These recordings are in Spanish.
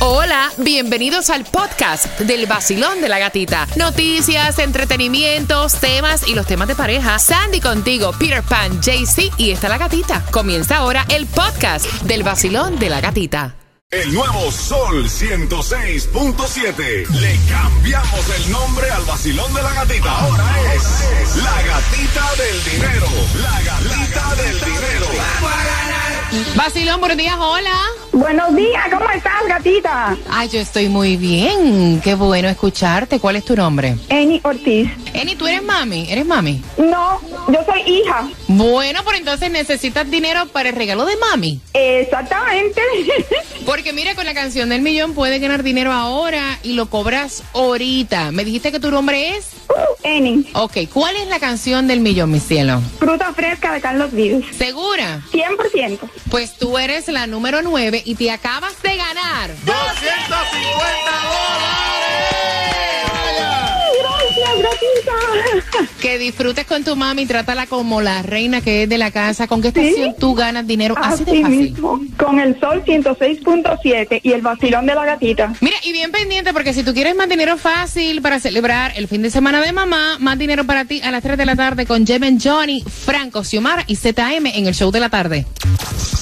Hola, bienvenidos al podcast del vacilón de la gatita. Noticias, entretenimientos, temas y los temas de pareja. Sandy contigo, Peter Pan, JC y está la gatita. Comienza ahora el podcast del vacilón de la gatita. El nuevo Sol 106.7. Le cambiamos el nombre al vacilón de la gatita. Ahora es la gatita del dinero. La gatita del dinero. Vacilón, buenos días, hola. Buenos días, ¿cómo estás, gatita? Ay, yo estoy muy bien. Qué bueno escucharte. ¿Cuál es tu nombre? Eni Ortiz. Eni, ¿tú eres mami? ¿Eres mami? No, yo soy hija. Bueno, pero entonces necesitas dinero para el regalo de mami. Exactamente. Porque mira, con la canción del millón puedes ganar dinero ahora y lo cobras ahorita. Me dijiste que tu nombre es. Eni, Ok, ¿cuál es la canción del millón, mi cielo? fruta fresca de Carlos Vives. ¿Segura? 100%. Pues tú eres la número 9 y te acabas de ganar. 250 Gracias, gatita. Que disfrutes con tu mami, trátala como la reina que es de la casa. ¿Con qué estación tú ganas dinero? Así de Así fácil. mismo, con el sol 106.7 y el vacilón de la gatita. Mira, y bien pendiente, porque si tú quieres más dinero fácil para celebrar el fin de semana de mamá, más dinero para ti a las 3 de la tarde con Jemen Johnny, Franco, Xiomara y ZM en el show de la tarde.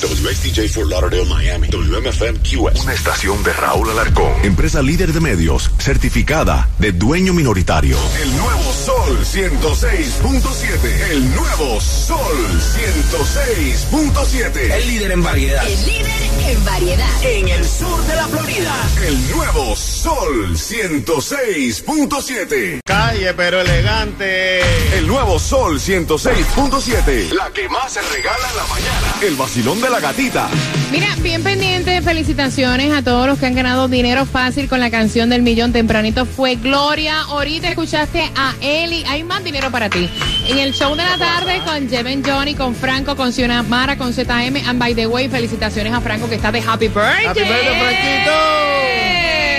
WXTJ for Lauderdale, Miami. WMFM QS. Una estación de Raúl Alarcón. Empresa líder de medios, certificada de dueño minoritario. El nuevo Sol 106.7. El nuevo Sol 106.7. El líder en variedad. El líder en variedad. En el sur de la Florida. El nuevo Sol 106.7. Calle, pero elegante. El nuevo Sol 106.7. La que más se regala en la mañana. El vacilón de la gatita. Mira, bien pendiente, felicitaciones a todos los que han ganado dinero fácil con la canción del millón tempranito. Fue Gloria. Ahorita escuchaste a Eli. Hay más dinero para ti. En el show de la tarde con Jeven Johnny, con Franco, con Xiomara, con ZM. And by the way, felicitaciones a Franco que está de Happy Birthday. Happy birthday, Franquito.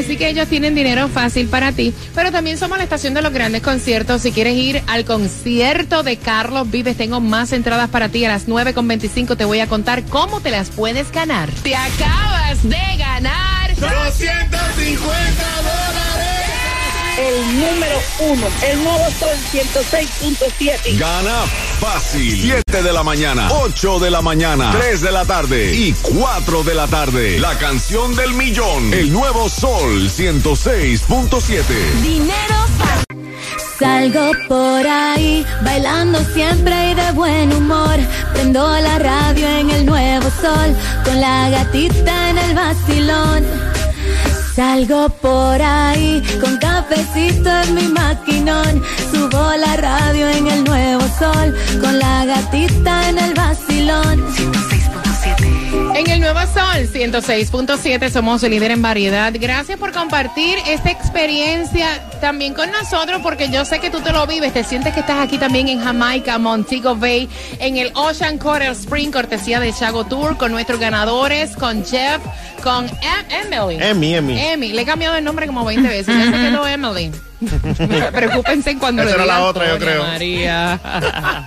Así que ellos tienen dinero fácil para ti. Pero también somos la estación de los grandes conciertos. Si quieres ir al concierto de Carlos Vives, tengo más entradas para ti. A las 9.25 te voy a contar cómo te las puedes ganar. Te acabas de ganar. 250 dólares. El número uno, el nuevo sol 106.7. Gana fácil. 7 de la mañana, 8 de la mañana, 3 de la tarde y 4 de la tarde. La canción del millón. El nuevo Sol 106.7. Dinero Salgo por ahí, bailando siempre y de buen humor. Prendo la radio en el nuevo sol, con la gatita en el vacilón. Salgo por ahí, con cafecito en mi maquinón. Subo la radio en el nuevo sol, con la gatita en el vacilón. En el Nuevo Sol 106.7 somos el líder en variedad. Gracias por compartir esta experiencia también con nosotros porque yo sé que tú te lo vives, te sientes que estás aquí también en Jamaica, Montego Bay, en el Ocean Coral Spring, cortesía de Chago Tour, con nuestros ganadores, con Jeff, con Em- Emily. Emi, Emi. Emi, le he cambiado el nombre como 20 veces, ya se quedó Emily. Preocúpense cuando Esa le era la digan otra, yo Sonia creo. María.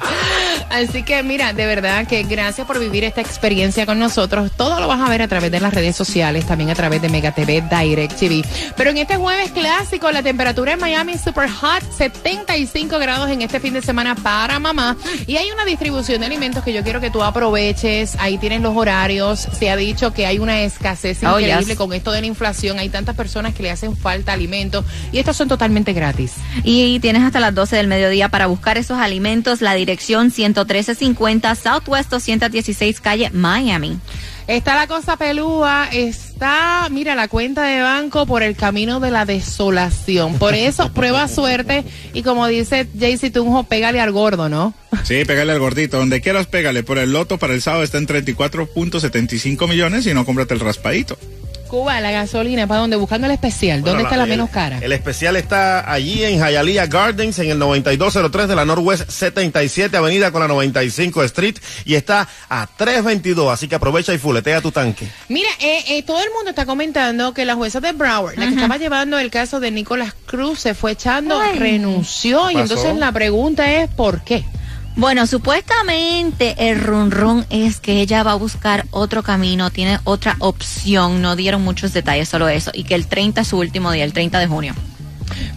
Así que mira, de verdad que gracias por vivir esta experiencia con nosotros. Todo lo vas a ver a través de las redes sociales, también a través de Mega TV, Direct TV. Pero en este jueves clásico, la temperatura en Miami es super hot, 75 grados en este fin de semana para mamá. Y hay una distribución de alimentos que yo quiero que tú aproveches. Ahí tienes los horarios. Se ha dicho que hay una escasez Oh, increíble yes. con esto de la inflación. Hay tantas personas que le hacen falta alimentos y estos son totalmente gratis. Y tienes hasta las 12 del mediodía para buscar esos alimentos. La dirección 11350 Southwest 216 calle Miami. Está la cosa pelúa, está, mira, la cuenta de banco por el camino de la desolación. Por eso, prueba suerte y como dice Jaycee Tunjo, pégale al gordo, ¿no? Sí, pégale al gordito. Donde quieras, pégale. Por el loto para el sábado está en 34.75 millones y no cómprate el raspadito. Cuba, la gasolina, ¿para dónde? Buscando el especial. ¿Dónde Bueno, está la el- menos cara? El especial está allí en Hialeah Gardens, en el 9203 de la Northwest 77 Avenida con la 95 Street y está a 322, así que aprovecha y fuletea tu tanque. Mira, eh, eh, todo el mundo está comentando que la jueza de Broward, la que estaba llevando el caso de Nicolás Cruz, se fue echando, Ay. renunció. Y entonces la pregunta es, ¿por qué? Bueno, supuestamente el run run es que ella va a buscar otro camino, tiene otra opción, no dieron muchos detalles, solo eso, y que el 30 es su último día, el 30 de junio.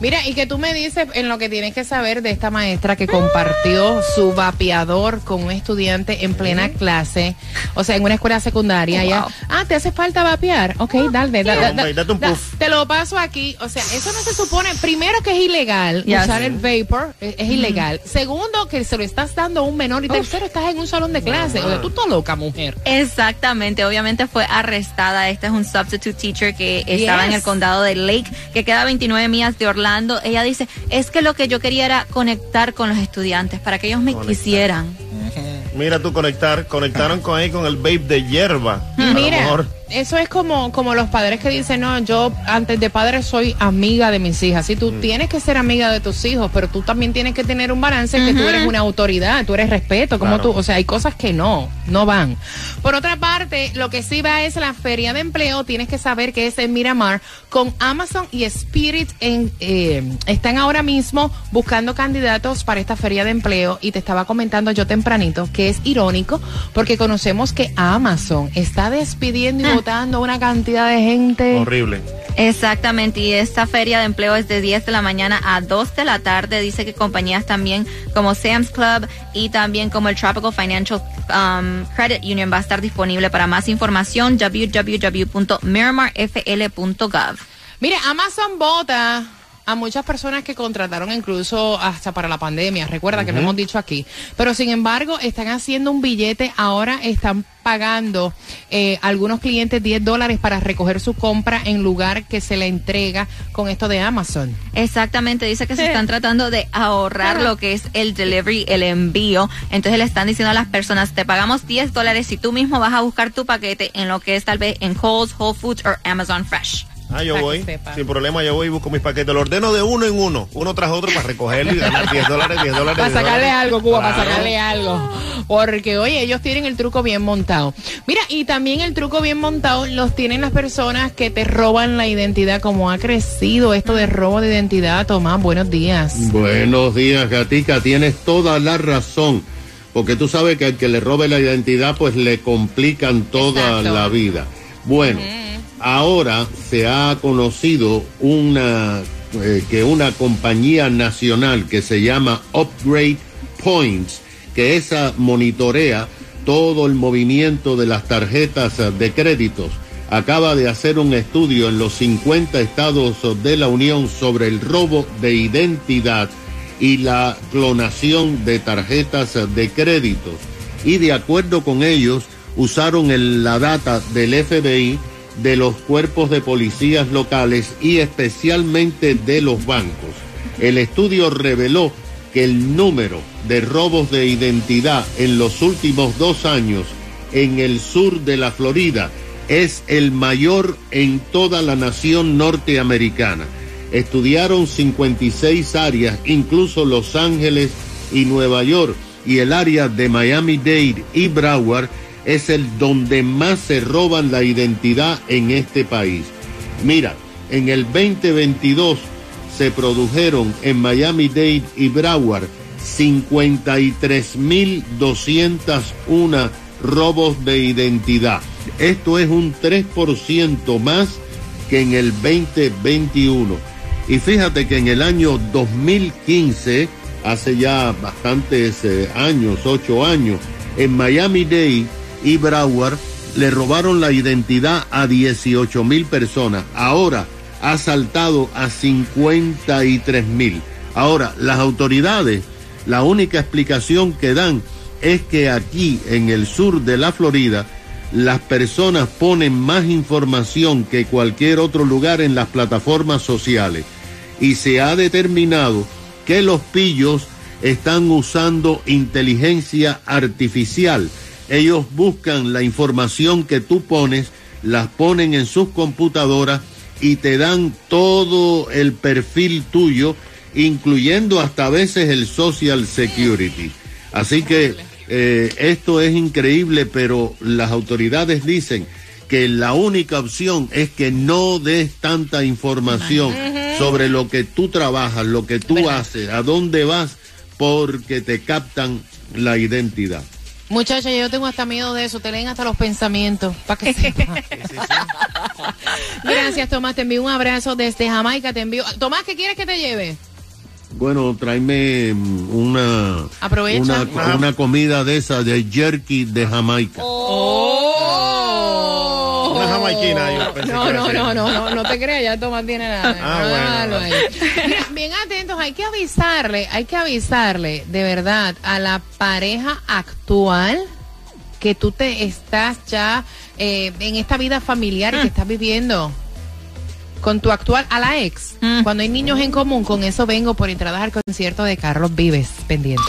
Mira, y que tú me dices en lo que tienes que saber de esta maestra que compartió su vapeador con un estudiante en plena clase, o sea, en una escuela secundaria. Oh, ya, wow. ah, ¿te hace falta vapear? Ok, dale, da- da- date un puff. te lo paso aquí. O sea, eso no se supone, primero que es ilegal, Ya usar el vapor es, es ilegal. Segundo, que se lo estás dando a un menor. Y tercero, estás en un salón de clase. O sea, tú estás loca, mujer. Exactamente, obviamente fue arrestada. Esta es un substitute teacher que estaba en el condado de Lake, que queda a 29 millas de Orlando. Ella dice, es que lo que yo quería era conectar con los estudiantes para que ellos me Conectar. quisieran. Mira tú conectar, conectaron con ahí con el vape de hierba. A lo Mira, mejor- eso es como, como los padres que dicen, no, yo antes de padre soy amiga de mis hijas. Sí, tú tienes que ser amiga de tus hijos, pero tú también tienes que tener un balance que tú eres una autoridad, tú eres respeto, como Claro. tú, o sea, hay cosas que no, no van. Por otra parte, lo que sí va es la feria de empleo, tienes que saber que es en Miramar, con Amazon y Spirit en, eh, están ahora mismo buscando candidatos para esta feria de empleo y te estaba comentando yo tempranito que es irónico porque conocemos que Amazon está despidiendo y votando una cantidad de gente. Horrible. Exactamente, y esta feria de empleo es de 10 de la mañana a 2 de la tarde. Dice que compañías también como Sam's Club y también como el Tropical Financial um, Credit Union va a estar disponible. Para más información, www.miramarfl.gov. Mire, Amazon vota a muchas personas que contrataron incluso hasta para la pandemia, recuerda que lo hemos dicho aquí, pero sin embargo están haciendo un billete, ahora están pagando eh, algunos clientes 10 dólares para recoger su compra en lugar que se le entrega con esto de Amazon. Exactamente, dice que se están tratando de ahorrar Ajá. lo que es el delivery, el envío. Entonces le están diciendo a las personas, te pagamos 10 dólares si tú mismo vas a buscar tu paquete en lo que es tal vez en Kohl's, Whole Foods o Amazon Fresh. Ah, yo voy. Sin problema, yo voy y busco mis paquetes. Lo ordeno de uno en uno, uno tras otro para recogerlo y ganar 10 dólares, 10 dólares. Para 10 sacarle dólares. algo, Cuba, para sacarle algo. Porque, oye, ellos tienen el truco bien montado. Mira, y también el truco bien montado los tienen las personas que te roban la identidad, como ha crecido esto de robo de identidad. Tomás, buenos días. Buenos días, Gatica. Tienes toda la razón. Porque tú sabes que al que le robe la identidad, pues le complican toda Exacto. la vida. Bueno, ahora se ha conocido una eh, que una compañía nacional que se llama Upgrade Points, que esa monitorea todo el movimiento de las tarjetas eh, de créditos, acaba de hacer un estudio en los 50 estados de la Unión sobre el robo de identidad y la clonación de tarjetas eh, de créditos. Y de acuerdo con ellos, usaron la data del FBI, de los cuerpos de policías locales y especialmente de los bancos. El estudio reveló que el número de robos de identidad en los últimos dos años en el sur de la Florida es el mayor en toda la nación norteamericana. Estudiaron 56 áreas, incluso Los Ángeles y Nueva York, y el área de Miami-Dade y Broward es el donde más se roban la identidad en este país. Mira, en el 2022 se produjeron en Miami-Dade y Broward 53.201 robos de identidad. Esto es un 3% más que en el 2021. Y fíjate que en el año 2015, hace ya bastantes eh, años, ocho años, en Miami-Dade y Broward le robaron la identidad a 18 mil personas. Ahora ha saltado a 53 mil. Ahora, las autoridades, la única explicación que dan es que aquí en el sur de la Florida, las personas ponen más información que cualquier otro lugar en las plataformas sociales. Y se ha determinado que los pillos están usando inteligencia artificial. Ellos buscan la información que tú pones, las ponen en sus computadoras y te dan todo el perfil tuyo, incluyendo hasta a veces el Social Security. Así que eh, esto es increíble, pero las autoridades dicen que la única opción es que no des tanta información sobre lo que tú trabajas, lo que tú haces, a dónde vas, porque te captan la identidad. Muchacha, yo tengo hasta miedo de eso. Te leen hasta los pensamientos. Para que sepa. Gracias, Tomás. Te envío un abrazo desde Jamaica. Te envío. Tomás, ¿qué quieres que te lleve? Bueno, tráeme mm, una, una, una comida de esa, de jerky de Jamaica. Oh. Una jamaiquina. yo pensé No, no, no, no, no, no te creas, ya Tomás tiene nada. Ah, No, bueno, hay que avisarle, hay que avisarle de verdad a la pareja actual que tú te estás ya eh, en esta vida familiar y que estás viviendo con tu actual, a la ex. Cuando hay niños en común, con eso vengo por entradas al concierto de Carlos Vives, pendiente.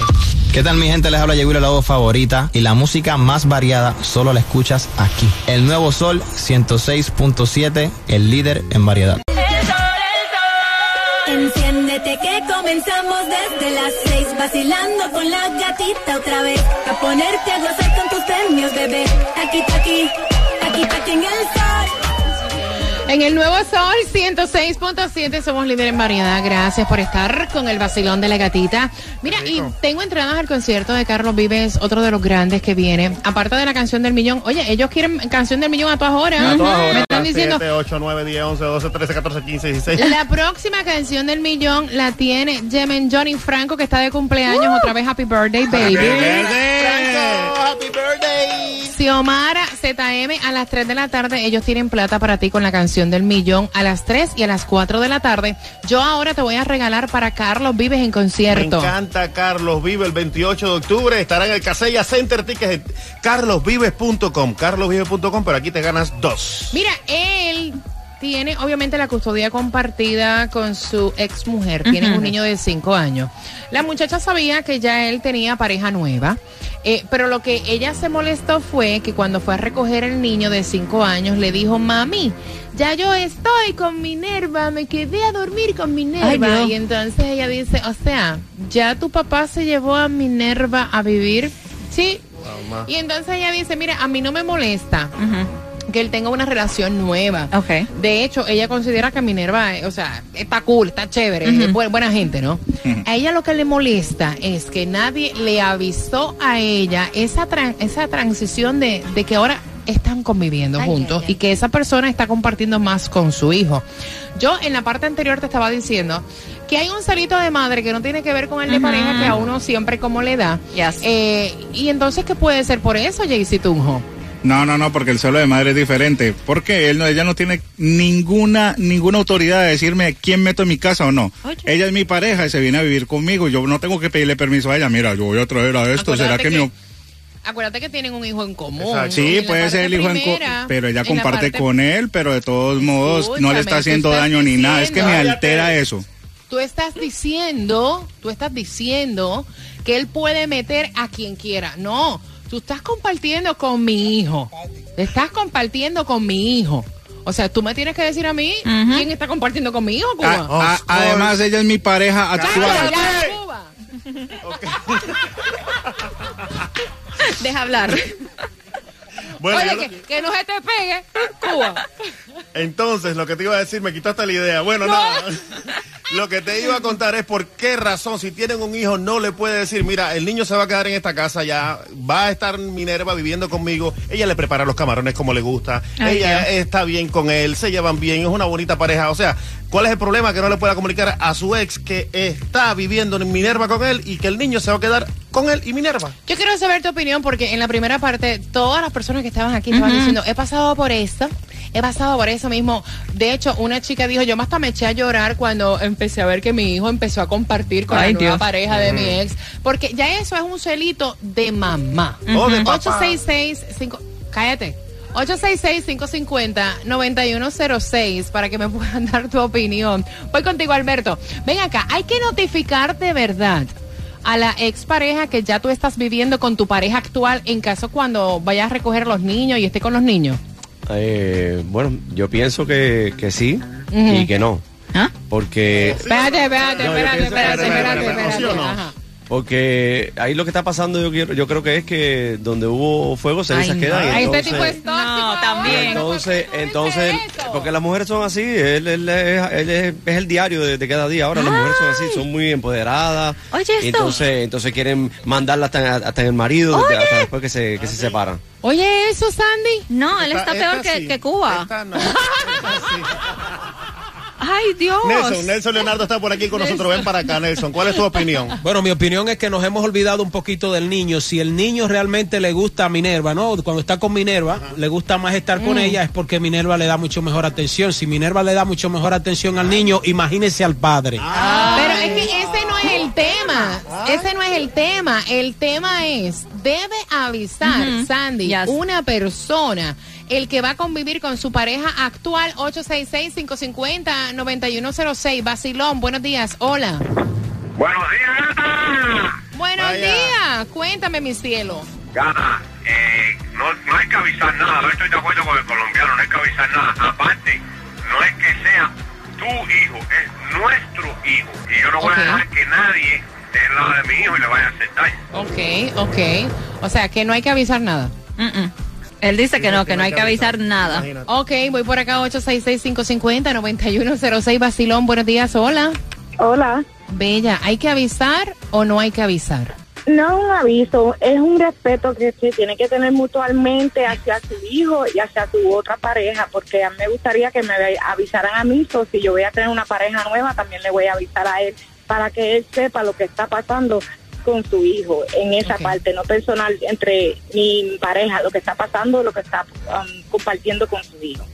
¿Qué tal mi gente? Les habla Yeguiro, la voz favorita y la música más variada solo la escuchas aquí. El Nuevo Sol 106.7, el líder en variedad. Enciéndete que comenzamos desde las seis vacilando con la gatita otra vez a ponerte a gozar con tus premios bebé. Aquí aquí aquí aquí en el sol En el Nuevo Sol 106.7 somos líderes en variedad. Gracias por estar con el vacilón de la gatita. Mira, y tengo entradas al concierto de Carlos Vives, otro de los grandes que viene. Aparte de la canción del millón. Oye, ellos quieren canción del millón a todas horas. A todas Me horas, están diciendo. 7, 8, 9, 10, 11, 12, 13, 14, 15, 16. La próxima canción del millón la tiene Jemen Johnny Franco, que está de cumpleaños. Otra vez Happy Birthday, baby. Happy birthday. Xiomara ZM a las 3 de la tarde. Ellos tienen plata para ti con la canción del millón a las 3 y a las 4 de la tarde. Yo ahora te voy a regalar para Carlos Vives en Me concierto. encanta Carlos Vive el 28 de octubre. Estará en el Casella Center Tickets. carlosvives.com. Carlosvives.com, pero aquí te ganas dos. Mira, él tiene obviamente la custodia compartida con su ex mujer. Tienen un niño de 5 años. La muchacha sabía que ya él tenía pareja nueva. eh, pero lo que ella se molestó fue que cuando fue a recoger el niño de 5 años le dijo, mami, ya yo estoy con Minerva, me quedé a dormir con Minerva. Ay, y entonces ella dice, o sea, ya tu papá se llevó a Minerva a vivir. Sí. Y entonces ella dice, mira, a mí no me molesta que él tenga una relación nueva. De hecho, ella considera que Minerva, eh, o sea, está cool, está chévere, es bu- buena gente, ¿no? A ella lo que le molesta es que nadie le avisó a ella esa, tran- esa transición de, de que ahora están conviviendo Ay, juntos ay, ay. y que esa persona está compartiendo más con su hijo. Yo en la parte anterior te estaba diciendo que hay un salito de madre que no tiene que ver con el de pareja que a uno siempre como le da. Yes. Eh, y entonces, ¿qué puede ser por eso, Jaycee Tunjo? No, no, no, porque el suelo de madre es diferente. Porque él no, ella no tiene ninguna ninguna autoridad de decirme quién meto en mi casa o no. Oye. Ella es mi pareja y se viene a vivir conmigo. Yo no tengo que pedirle permiso a ella. Mira, yo voy a traer a esto. ¿Será que, que- mi- Acuérdate que tienen un hijo en común. Exacto. Sí, puede ser el hijo en co- primera, pero ella comparte parte- con él, pero de todos modos no le está haciendo daño ni nada. Es que me altera eso. Tú estás diciendo, tú estás diciendo que él puede meter a quien quiera. No, tú estás compartiendo con mi hijo. Estás compartiendo con mi hijo. O sea, tú me tienes que decir a mí quién está compartiendo con mi hijo, Cuba. a- Of además, ella es mi pareja actual. ya, Cuba. Deja hablar. Bueno, Oye, que, que no se te pegue, Cuba. entonces lo que te iba a decir, me quitaste la idea. Bueno, nada. Lo que te iba a contar es por qué razón, si tienen un hijo, no le puede decir, mira, el niño se va a quedar en esta casa ya, va a estar Minerva viviendo conmigo, ella le prepara los camarones como le gusta, Ay, ella Dios. está bien con él, se llevan bien, es una bonita pareja. O sea, ¿cuál es el problema? Que no le pueda comunicar a su ex que está viviendo en Minerva con él y que el niño se va a quedar con él y Minerva. Yo quiero saber tu opinión porque en la primera parte todas las personas que estaban aquí estaban diciendo, he pasado por esto, he pasado por eso mismo. De hecho, una chica dijo, yo hasta me eché a llorar cuando empecé a ver que mi hijo empezó a compartir con Ay, la nueva Dios. pareja de mi ex, porque ya eso es un celito de mamá. O de papá. 866 5 cállate. 866-550-9106 para que me puedan dar tu opinión. Voy contigo, Alberto. Ven acá, hay que notificar de verdad a la expareja que ya tú estás viviendo con tu pareja actual en caso cuando vayas a recoger los niños y esté con los niños. Eh, bueno, yo pienso que, que sí Ujú. y que no. ¿Ah? Porque, Espérate, espérate, No, espérate, espérate, espérate, espérate, espérate, espérate. ¿sí o no? Porque ahí lo que está pasando yo quiero, yo creo que es que donde hubo fuego no. quedan. y Ay, este tipo es tóxico No, ahora. También. Entonces, entonces, porque las mujeres son así, él, él es, él es- es el diario de, de cada día. Ahora las mujeres son así, son muy empoderadas. Oye, esto. Entonces, entonces quieren mandarla hasta, hasta en el marido, Oye. hasta después que se, que se separan. Oye, eso, Sandy. No, él está peor esta que, sí. que Cuba. Esta no. Esta sí. Ay, Dios. Nelson, Nelson Leonardo está por aquí con nosotros. Ven para acá, Nelson. ¿Cuál es tu opinión? Bueno, mi opinión es que nos hemos olvidado un poquito del niño. Si el niño realmente le gusta a Minerva, ¿no? Cuando está con Minerva, le gusta más estar con Mm. ella, es porque Minerva le da mucho mejor atención. Si Minerva le da mucho mejor atención al niño, imagínese al padre. Pero es que ese no es el tema. Ese no es el tema. El tema es, debe avisar. Sandy, Yes. una persona, el que va a convivir con su pareja actual, 866-550-9106. Basilón, buenos días. Hola. Buenos días, gata. Buenos Vaya. días. Cuéntame, mi cielo. Gata, eh, no, no hay que avisar nada. No estoy de acuerdo con el colombiano. No hay que avisar nada. Aparte, no es que sea tu hijo, es nuestro hijo. Y yo no voy a dejar que nadie esté al lado de mi hijo y le vaya a hacer daño. Ok, ok. O sea, que no hay que avisar nada. Mm-mm. Él dice que no, que no hay que avisar nada. Ok, voy por acá, 866-550-9106. Basilón, buenos días. Hola. Hola. Bella, ¿hay que avisar o no hay que avisar? No es un aviso, es un respeto que se tiene que tener mutuamente hacia su hijo y hacia su otra pareja, porque a mí me gustaría que me avisaran a mí, o si yo voy a tener una pareja nueva, también le voy a avisar a él para que él sepa lo que está pasando con su hijo en esa Ok. parte, no personal, entre mi pareja, lo que está pasando, lo que está um, compartiendo con su hijo.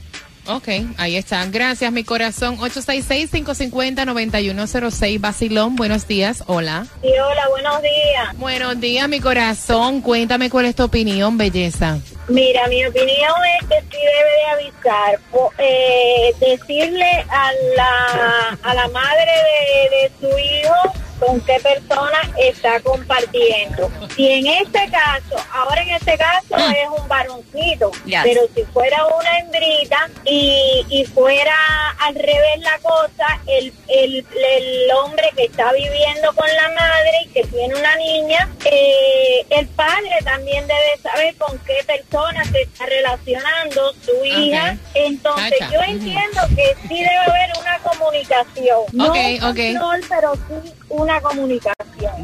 Ok, ahí está. Gracias, mi corazón. 866-550-9106. Basilón, buenos días. Hola. Sí, hola, buenos días. Buenos días, mi corazón. Cuéntame cuál es tu opinión, belleza. Mira, mi opinión es que sí debe de avisar, po- eh, decirle a la, a la madre de, de su hijo con qué persona está compartiendo. Si en este caso, ahora en este caso es un varoncito, Yes. pero si fuera una hembrita y, y fuera al revés la cosa, el, el, el hombre que está viviendo con la madre y que tiene una niña, eh, el padre también debe saber con qué persona se está relacionando su hija. Entonces Cacha. yo entiendo que sí debe haber una comunicación. No Ok, un ok. control, pero sí una comunicación.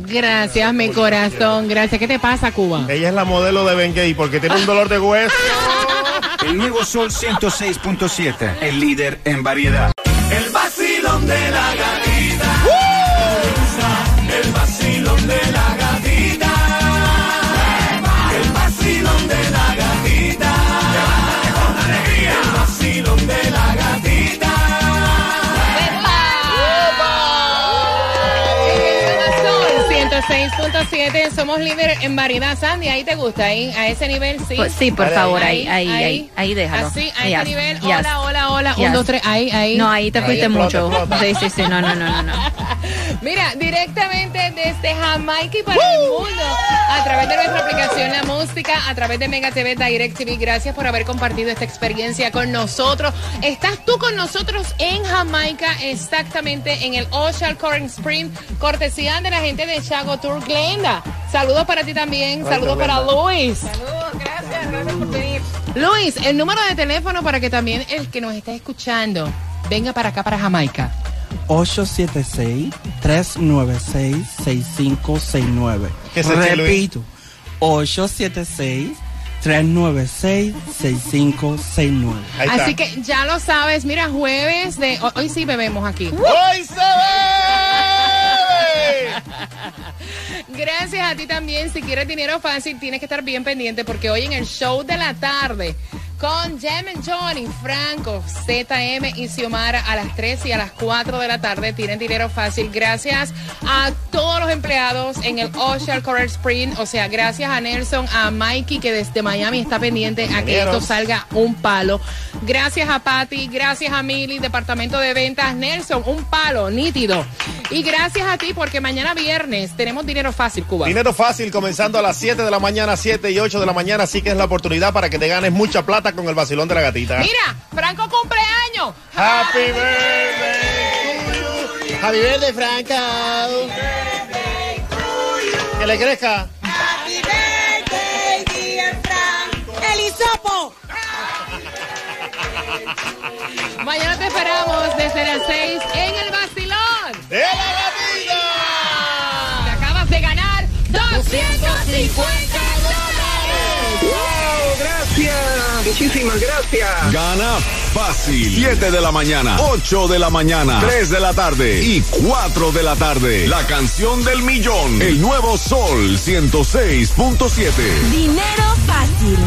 Gracias, mi corazón. Gracias. ¿Qué te pasa, Cuba? Ella es la modelo de Ben Gay porque tiene un dolor de hueso. El nuevo Sol 106.7, el líder en variedad. El vacilón de la gatita. El vacilón de la gatita. El vacilón de la gatita. Con alegría. El vacilón de la gatita. 106.7, somos líder en variedad, Sandy, ahí te gusta, ahí, a ese nivel, sí. Pues sí, por favor, ahí, ahí, ahí, ahí déjalo. Así, a Yes, ese nivel, yes, hola, hola, hola, un, dos, tres, ahí, ahí. No, ahí te fuiste explota, mucho. explota. Sí, sí, sí, no, no, no, no, no. Mira, directamente desde Jamaica y para el mundo, a través de nuestra aplicación La Música, a través de Mega TV Direct TV. Gracias por haber compartido esta experiencia con nosotros. Estás tú con nosotros en Jamaica, exactamente en el Ocean Current Spring, cortesía de la gente de Chago Tour Glenda. Saludos para ti también, saludos para Luis. Saludos, gracias, gracias por venir. Luis, el número de teléfono para que también el que nos está escuchando venga para acá, para Jamaica. 876-396-6569. ¿Qué se eche, Luis? Repito, 876-396-6569. Ahí está. Así que ya lo sabes, mira, jueves de... ho- Hoy sí bebemos aquí. ¡Hoy se ve! Gracias a ti también. Si quieres dinero fácil, tienes que estar bien pendiente porque hoy en el show de la tarde con Jem and Johnny, Franco, ZM y Xiomara a las 3 y a las 4 de la tarde tienen dinero fácil. Gracias a todos los empleados en el Ocean Coral Spring. O sea, gracias a Nelson, a Mikey que desde Miami está pendiente a que esto salga un palo. Gracias a Patty, gracias a Mili, Departamento de Ventas. Nelson, un palo nítido. Y gracias a ti porque mañana viernes tenemos dinero fácil, Cuba. Dinero fácil comenzando a las 7 de la mañana, 7 y 8 de la mañana, así que es la oportunidad para que te ganes mucha plata con el vacilón de la gatita. Mira, Franco cumpleaños. Happy birthday. Happy birthday, Franca. Que le crezca. Happy birthday, dear Frank. El hisopo. Mañana te esperamos desde las 6 en el vacilón. ¡De la gatita! Te acabas de ganar 250 ¡Wow! Gracias. Muchísimas gracias. Gana fácil. 7 de la mañana, 8 de la mañana, 3 de la tarde y 4 de la tarde. La canción del millón. El nuevo Sol 106.7. Dinero fácil.